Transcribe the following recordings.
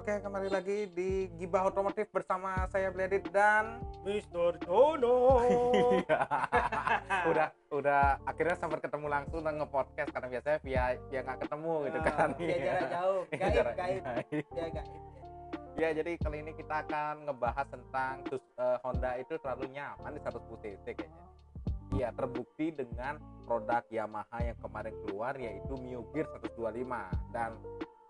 Oke, kembali lagi di Gibah Otomotif bersama saya Bledit dan Mister Jono. Iya. udah udah akhirnya sempat ketemu langsung dan nge-podcast karena biasanya via via nggak ketemu gitu kan. Ya jarak jauh, Iya, gaib, jarak- gaib, gaib. ya gaib. Ya, jadi kali ini kita akan ngebahas tentang eh, Honda itu terlalu nyaman di 110 cc kayaknya. Iya, terbukti dengan produk Yamaha yang kemarin keluar yaitu Mio Gear 125 dan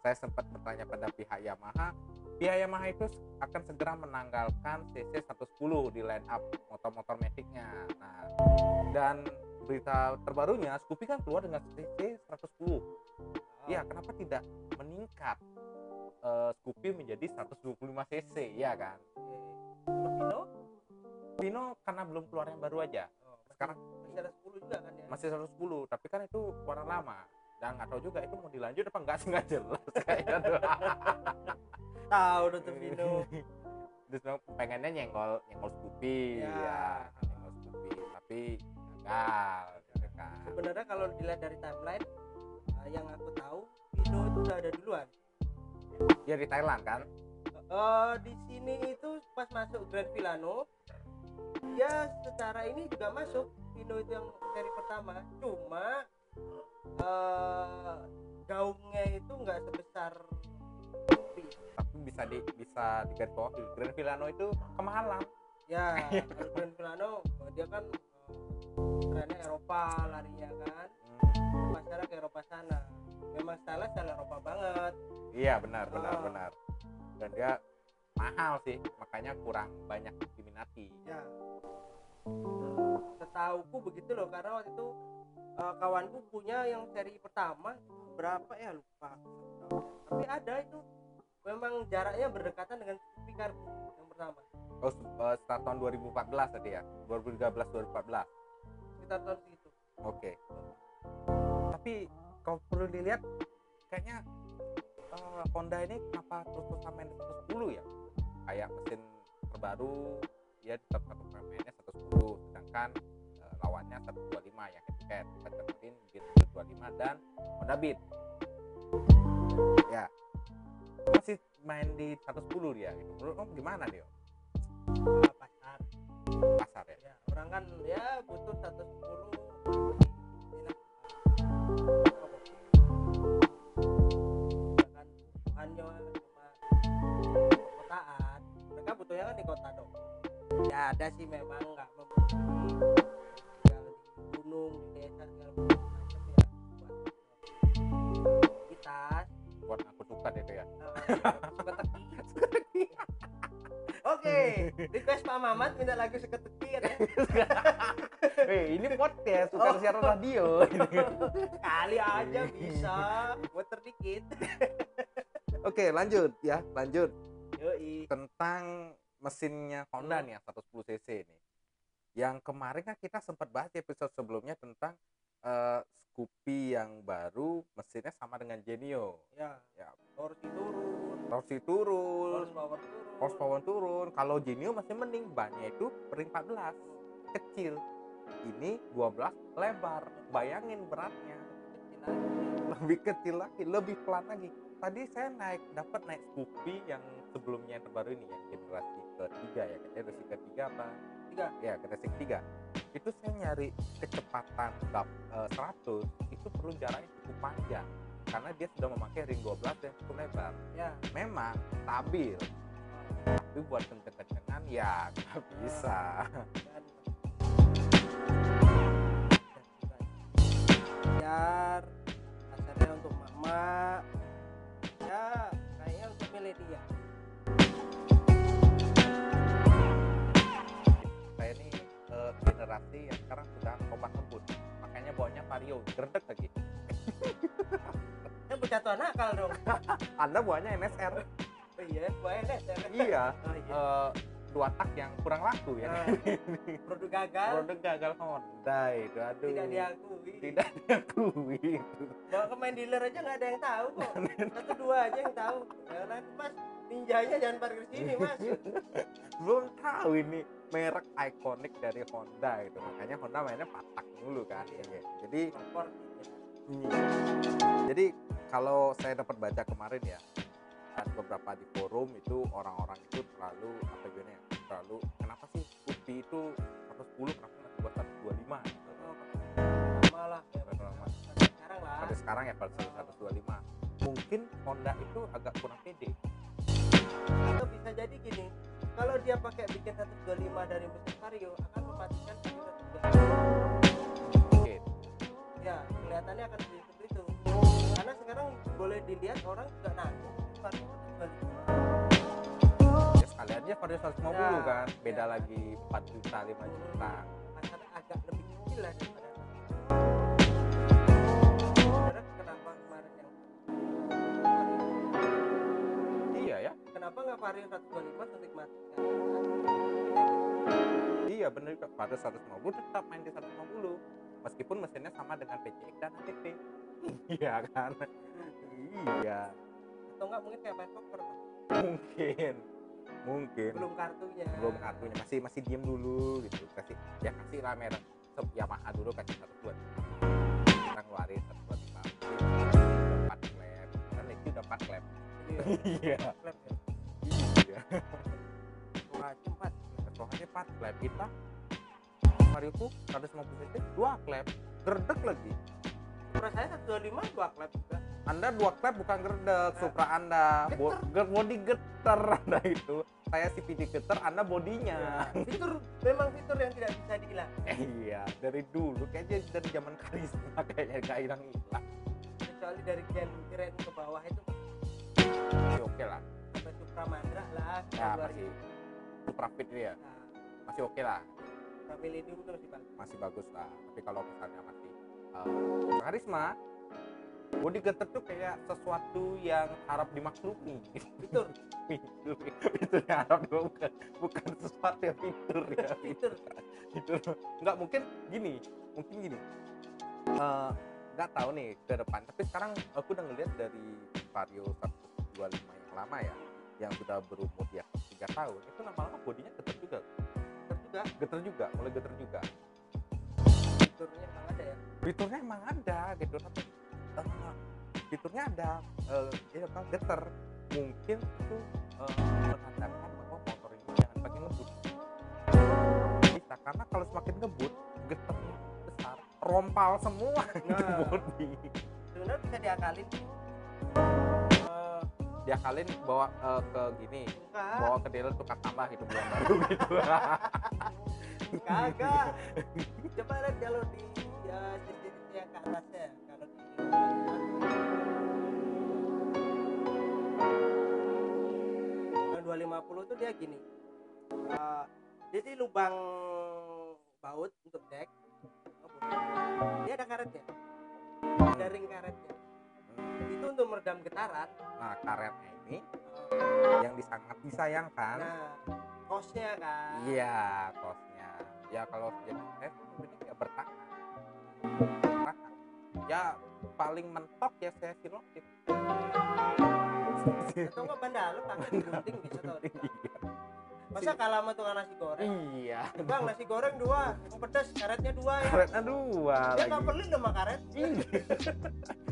saya sempat bertanya pada pihak Yamaha, pihak Yamaha itu akan segera menanggalkan CC 110 di line up motor-motor Matic-nya. Nah, dan berita terbarunya Scoopy kan keluar dengan CC 110. Iya, kenapa tidak meningkat eh, Scoopy menjadi 125 cc, ya kan? Pino, Pino karena belum keluar yang baru aja. oh, Sekarang masih ada 10 juga kan ya. masih 110, tapi kan itu warna lama. Dan nggak tahu juga itu mau dilanjut apa enggak sih nggak jelas kayaknya tuh. Tahu udah tuh Pino. Terus pengennya nyenggol nyenggol Scoopy, Ya. ya, nyenggol Scoopy, tapi gagal, kan. Sebenarnya kalau dilihat dari timeline eh, yang aku tahu Pino itu udah ada duluan. Ya di Thailand kan? Eh di sini itu pas masuk Grand Villano dia secara ini juga masuk Pino itu yang seri pertama cuma eh gaungnya itu nggak sebesar Scoopy. Tapi bisa di bisa digaris bawah di Grand Villano itu kemahalan. ya Grand Villano eh, dia kan eh, trennya Eropa larinya kan Hmm. pasarnya ke Eropa sana memang style style Eropa banget Iya benar benar Ah. benar. Dan dia mahal sih, makanya kurang banyak diminati. ya setauku begitu loh karena waktu itu eh, kawanku punya yang seri pertama berapa ya lupa tapi ada itu memang jaraknya berdekatan dengan Cargo yang pertama Oh, se- eh, start tahun 2014 tadi ya? 2013 2014. sekitar tahun segitu Oke. Tapi kalau perlu dilihat kayaknya eh, Honda ini kenapa terus-terusan main 110 ya? Kayak mesin terbaru dia tetap satu mainnya 110 sedangkan eh, lawannya 125 ya head to head kita dapetin Beat 125 dan Honda Beat ya masih main di 110 dia gitu. Menurut kamu gimana dia pasar. Pasar ya? Ya orang kan ya butuh 110 kan kebutuhannya cuma perkotaan mereka butuhnya kan di kota dong ya ada sih memang nggak gunung di desa segala macam ya buat aktivitas buat aku suka itu ya suka teki Oke, request Pak Mamat minta lagu seketeki ya. eh ini podcast bukan Oh. siaran radio Kali aja bisa, muter dikit. Oke, lanjut ya, lanjut Yoi. tentang mesinnya Honda nih yang 110 cc ini. Yang kemarin kan kita sempat bahas di episode sebelumnya tentang eh, Scoopy yang baru mesinnya sama dengan Genio. Ya, Ya, torsi turun, torsi turun, horsepower turun. horsepower turun. Kalau Genio masih mending bannya itu per 14 kecil. Ini 12 lebar. Bayangin beratnya. Kecil lebih kecil lagi, lebih pelan lagi. Tadi saya naik dapat naik Scoopy yang sebelumnya yang terbaru ini yang generasi ketiga ya, generasi ketiga apa? Tiga. Ya, generasi ketiga. Itu saya nyari kecepatan eh, 100 itu perlu jaraknya cukup panjang karena dia sudah memakai ring 12 yang cukup lebar. Ya, Memang stabil, tapi buat kenceng-kencengan ya nggak bisa. biar pasarnya untuk mama ya kayaknya untuk milenial generasi yang sekarang sudah kompak ngebut, makanya bawanya Vario, gerdek lagi. bocah tua nakal dong. Anda bawanya NSR. oh iya buaya deh iya. Oh iya. Eh, dua tak yang kurang laku ya. Ah, produk gagal? Produk gagal Honda itu aduh. Tidak diakui. Tidak diakui itu. Bawa ke main dealer aja nggak ada yang tahu kok. Satu dua aja yang tahu. Ya nanti mas. Ninjanya jangan parkir sini mas. Belum tahu ini merek ikonik dari Honda itu. Makanya Honda mainnya patak dulu kan. Iya. jadi kompor. Hmm. Jadi kalau saya dapat baca kemarin ya, membacakan beberapa di forum itu orang-orang itu terlalu apa gimana ya terlalu kenapa sih Scoopy itu 110 kenapa nggak buat 125 gitu. Oh, lama lah ya, lama. sekarang lah. Sampai sekarang ya pada 125 mungkin Honda itu agak kurang pede. Atau bisa jadi gini kalau dia pakai bikin 125 dari mesin vario akan mematikan vario 125 mungkin ya kelihatannya akan seperti itu. Karena sekarang boleh dilihat orang juga nanggung vario 125 ya sekalian aja Vario 150 Ya, kan beda ya. lagi 4 juta 5 juta. Pasarnya agak lebih kecil lah daripada kenapa kemarin yang iya ya. Kenapa nggak vario 125 untuk matikan iya bener juga. Vario 150 tetap main di 150 meskipun mesinnya sama dengan PCX dan ATP iya kan? Iya atau nggak mungkin kayak main poker mungkin. Mungkin. Belum kartunya. Belum kartunya. Masih masih diem dulu gitu. Kasih ya kasih lah merek. Sep Yamaha dulu kasih satu dua kita ngeluarin satu dua lima empat klep kan itu udah empat klep Iya, klep ya. iya. Wah, cepat. soalnya empat. Klep kita. Mario ku 150 cc dua klep gerdek lagi. Supra saya 125 dua klep juga. Anda dua klep bukan gerdek Supra anda. Bo body geter anda itu. Saya CVT geter anda bodinya. Fitur memang fitur yang tidak bisa dihilang. Eh, iya dari dulu. Kayaknya dari zaman karisma kayaknya gak hilang hilang Kecuali dari gen keren ke bawah itu. Masih oke lah. Sampai Supra Mandra lah. ya masih. Supra Fit dia. Nah, masih oke lah. Supra Millennium itu masih bagus. masih bagus lah. Tapi kalau misalnya masih uh, karisma body geter tuh kayak sesuatu yang harap dimaklumi. Fitur, fitur. Fitur yang harap bukan bukan sesuatu yang fitur ya. Fitur. fitur. Nggak mungkin gini mungkin gini. Eh, nggak tahu nih ke depan. Tapi sekarang aku udah ngeliat dari Vario 125 yang lama ya yang sudah berumur di atas tiga tahun itu lama-lama bodinya geter juga. Fitur juga. geter juga mulai geter juga. Fiturnya memang ada ya. fiturnya emang ada gitu. Tapi eh, fiturnya ada eh ya kan geter. Mungkin itu menandakan bahwa motor ini jangan pakai ngebut. Bisa karena kalau semakin ngebut geternya besar rompal semua. Itu Nah. body Sebenarnya bisa diakalin. Eh, diakalin bawa eh, ke gini enggak, bawa ke dealer tukar tambah gitu bulan baru gitu. Kagak. Coba lihat kalau di ya, sisi-sisi yang ke atasnya, 250 tuh dia gini. Eh, jadi lubang baut untuk deck dia ada karetnya. Ada ring karetnya. Itu untuk meredam getaran. Nah karetnya ini Eh, yang disangat disayangkan. Nah kosnya kan. Iya, kosnya. Ya kalau jadi sebenarnya ya bertahan. Ya paling mentok ya saya silotif. atau enggak ban dalam pakai digunting bisa tau Iya. masa kalah sama tukang nasi goreng Iya. bang nasi goreng dua yang pedas karetnya dua ya Karetnya dua dia nggak lagi. pelit sama karet Iya.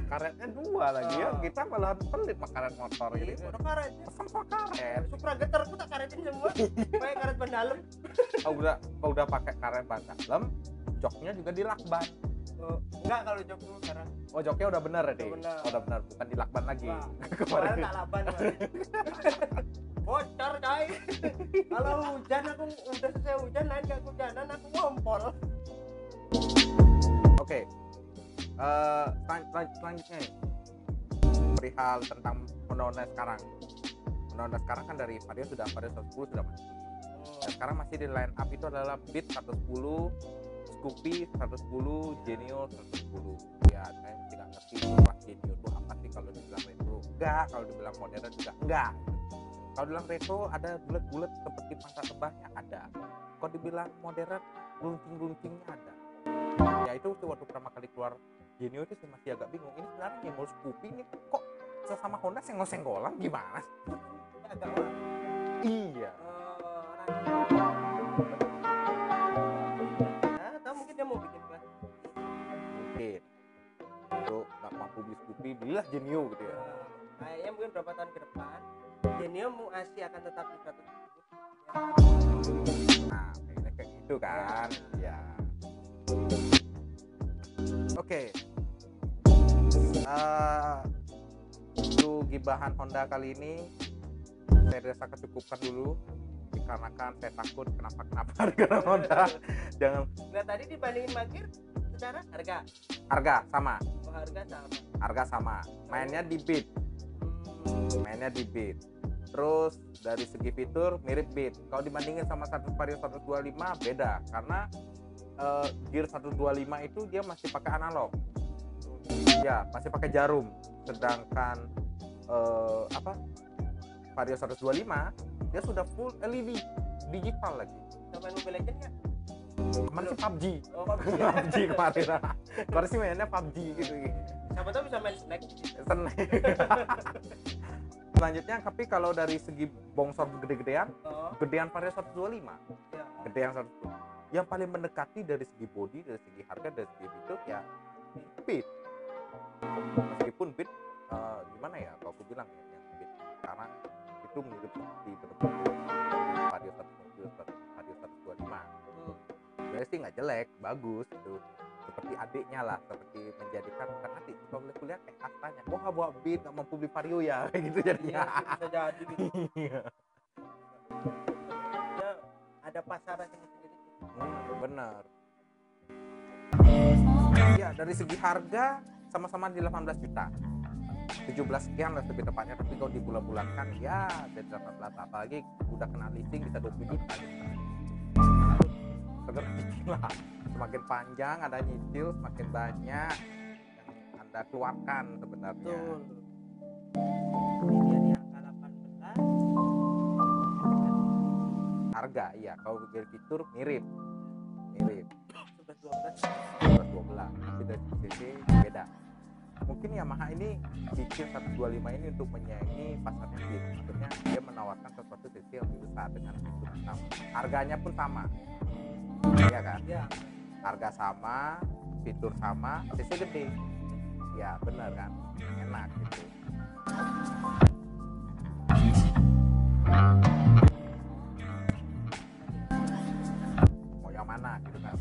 Karetnya dua lagi ya. Oh. Kita malah pelit sama karet motor ini gitu. udah karetnya Pesan karet. supra geter aku tak karetin semua pakai karet ban dalam Kalau udah kalau udah pakai karet ban dalam, joknya juga dilakban. oh, enggak kalau jok dulu sekarang Oh joknya udah bener ya, deh. bener. Oh, udah bener, bukan dilakban lagi. Kemarin tak kemarin. bocor coy kalau hujan aku udah selesai hujan naik ke hujanan aku ngompol Oke. Eh, selan- selan- selanjutnya perihal tentang Honda sekarang. Honda sekarang kan dari Vario sudah Vario 110 sudah mati. Dan sekarang masih di line up itu adalah Beat 110, Scoopy 110, Genio 110. Ya, saya masih nggak ngerti setelah Genio itu apa sih kalau dibilang retro. Enggak, kalau dibilang modern juga enggak. Kalau dibilang retro ada bulat-bulat seperti pangkat tebahnya ada. Kalau dibilang modern gluncing-gluncingnya ada. Ya itu waktu pertama kali keluar Genio itu saya masih agak bingung. Ini sebenarnya yang mau Scoopy ini kok sesama Honda senggol-senggolan gimana agak Iya. nah, itu belilah Genio gitu ya. Kayaknya mungkin berapa tahun ke depan Genio mau asih akan tetap di satu nah kayak gitu kan. Ya oke. Eh, untuk gibahan Honda kali ini saya rasa kecukupkan dulu. Dikarenakan saya takut kenapa kenapa harga Honda. Jangan nah tadi dibandingin Magir secara harga? Harga sama. Oh, harga sama. Harga sama. Mainnya di beat. Hmm, mainnya di beat. Terus dari segi fitur mirip beat. Kalau dibandingin sama 100 Vario 125 beda. Karena eh, gear 125 itu dia masih pakai analog. Ya masih pakai jarum. Sedangkan eh, apa? Vario 125 dia sudah full LED digital lagi. Sama Mobile Legends ya kemarin sih PUBG oh PUBG PUBG kemarin kemarin sih mainnya PUBG gitu siapa tahu bisa main snack seneng selanjutnya tapi kalau dari segi bongsor gede-gedean oh gedean Vario 125 ya gedean 125 yang paling mendekati dari segi body dari segi harga dari segi fitur ya Beat meskipun Beat eh, gimana ya kalau aku bilang ya yang Beat sekarang itu mirip seperti benar-benar Vario 125 Vario 125 Hmm. Sebenarnya sih nggak jelek bagus itu seperti adiknya lah seperti menjadikan bukan adik kalau boleh kuliah kayak kastanya. Wah buat beat nggak mampu beli vario ya kayak gitu Iya, jadinya. bisa jadi gitu. Iya. ya ada pasaran sendiri Hmm, bener ya dari segi harga sama-sama di 18 juta. 17 sekian lah lebih tepatnya tapi kalau dibulan-bulankan ya dari 18 apalagi udah kena leasing bisa 20 juta gitu. Seger cicil lah semakin panjang ada nyicil semakin banyak yang anda keluarkan sebenarnya. Betul. Ini dia di angka 18 harga iya. Kalau gear fitur mirip. Mirip. 11 12 12 tapi dari cc beda. Mungkin Yamaha ini bikin 125 ini untuk menyaingi pasarnya Beat maksudnya dia menawarkan sesuatu cc yang lebih besar dengan yang sama harganya pun sama iya kan? ya harga sama fitur sama cc gede. Ya bener kan? Enak gitu. Mau yang mana gitu kan?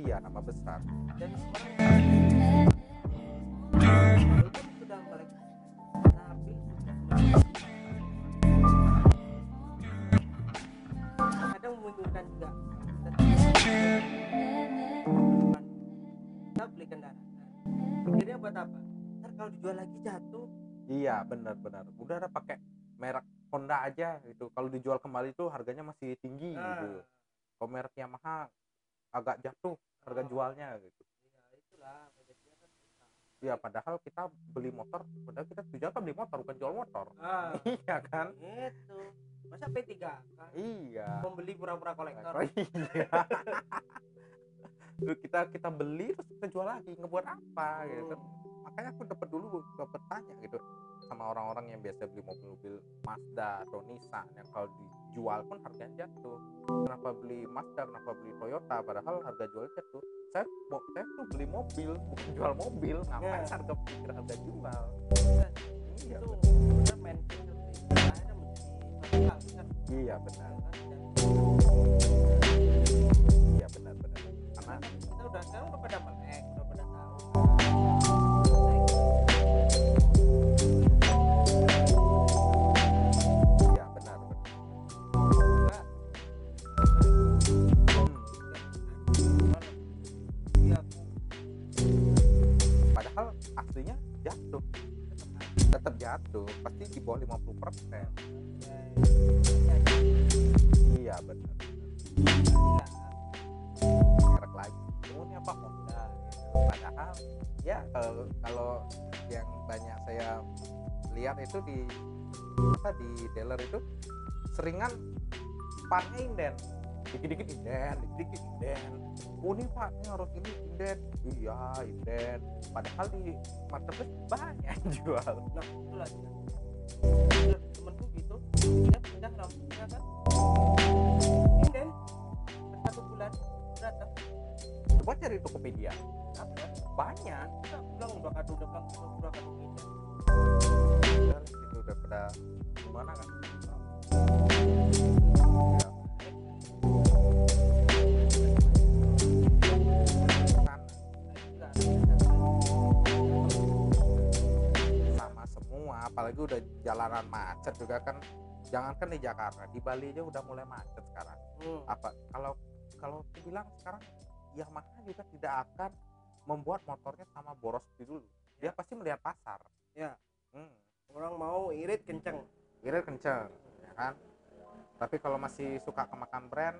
Iya nama besar. dan sekarang dijual lagi jatuh Iya benar-benar. Udah ada pakai merek Honda aja gitu. Kalau dijual kembali tuh harganya masih tinggi nah, gitu. Kalau merek Yamaha agak jatuh harga Oh. jualnya gitu. ya itulah. Ya padahal kita beli motor, padahal kita tujuan kan beli motor bukan jual motor. ah iya kan? itu masa P3 kan Iya. membeli pura-pura kolektor iya. Terus kita kita beli terus kita jual lagi ngebuat apa gitu makanya aku dapat dulu dapat tanya gitu sama orang-orang yang biasa beli mobil-mobil Mazda atau Nissan yang kalau dijual pun harganya jatuh. Kenapa beli Mazda kenapa beli Toyota padahal harga jualnya jatuh. Saya mau saya tuh beli mobil bukan jual mobil ngapain Ya. harga pikir harga jual? Iya itu benar. udah main karena kita udah sekarang udah pada melek lihat itu di apa di dealer itu seringan partnya inden. Dikit-dikit inden dikit-dikit inden. Oh ini pak ini harus ini inden. Iya inden. Padahal di marketplace banyak yang jual nah itu lagi kan temenku gitu dia pindah rambutnya kan. Inden satu bulan datang coba cari Tokopedia. Apa? Banyak. Kita bilang udah kado udah bilang udah kado itu udah pada gimana kan? Sama semua apalagi udah jalanan macet juga kan. Jangankan di Jakarta di Bali aja udah mulai macet sekarang. Hmm. apa kalau kalau bilang sekarang Yamaha juga tidak akan membuat motornya sama boros di dulu. Dia ya. pasti melihat pasar. Ya. Hmm orang mau irit kenceng. Irit kenceng ya kan? Tapi kalau masih suka kemakan brand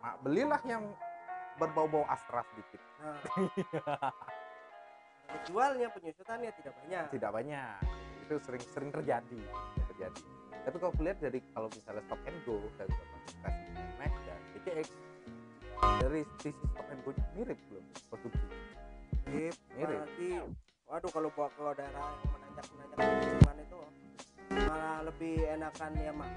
mak belilah yang berbau-bau Astra sedikit. Nah. Jualnya penyusutannya tidak banyak. Tidak banyak. Itu sering sering terjadi terjadi. Tapi kalau kulihat dari kalau misalnya stop and go dari spesifikasi Max dan DCX dari sisi stop and go mirip belum? Produksi. Mirip, Mirip. Waduh kalau bawa ke daerah yang menanjak menanjak pegunungan itu malah lebih enakan ya mah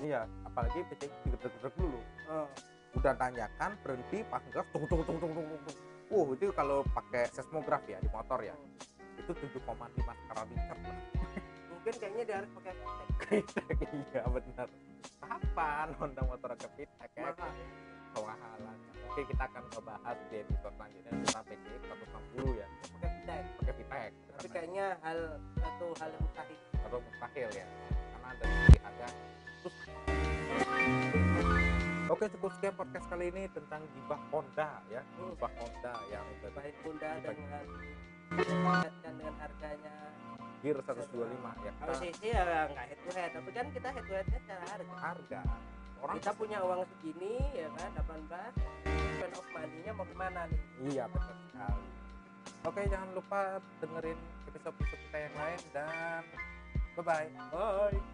iya apalagi PCX digedrek-gedrek dulu. Oh, udah tanyakan berhenti pas gas tung tung tung tung tung tung uh itu kalau pakai seismograf ya di motor ya itu 7,5 skala Richter lah mungkin kayaknya dia harus pakai Pitek iya benar. Kapan Honda motor ke Pitek ya? Mahal kewahalan oke kita akan ngebahas di episode selanjutnya tentang PCX 160 ya. Pakai tag pakai Pitek tapi kayaknya hal satu hal yang mustahil. Atau mustahil ya? Karena harga susah Oke cukup sekian podcast kali ini tentang gibah Honda ya. Gibah Honda yang baik Baik. dengan dikaitkan dengan harganya. Gear 125 ya. Kalau CC ya nggak head to head tapi kan kita head to headnya secara harga. Harga orang kita punya uang segini ya kan 18 spend of money-nya mau ke mana nih? Iya benar sekali. Oke jangan lupa dengerin episode episode kita yang lain dan bye bye bye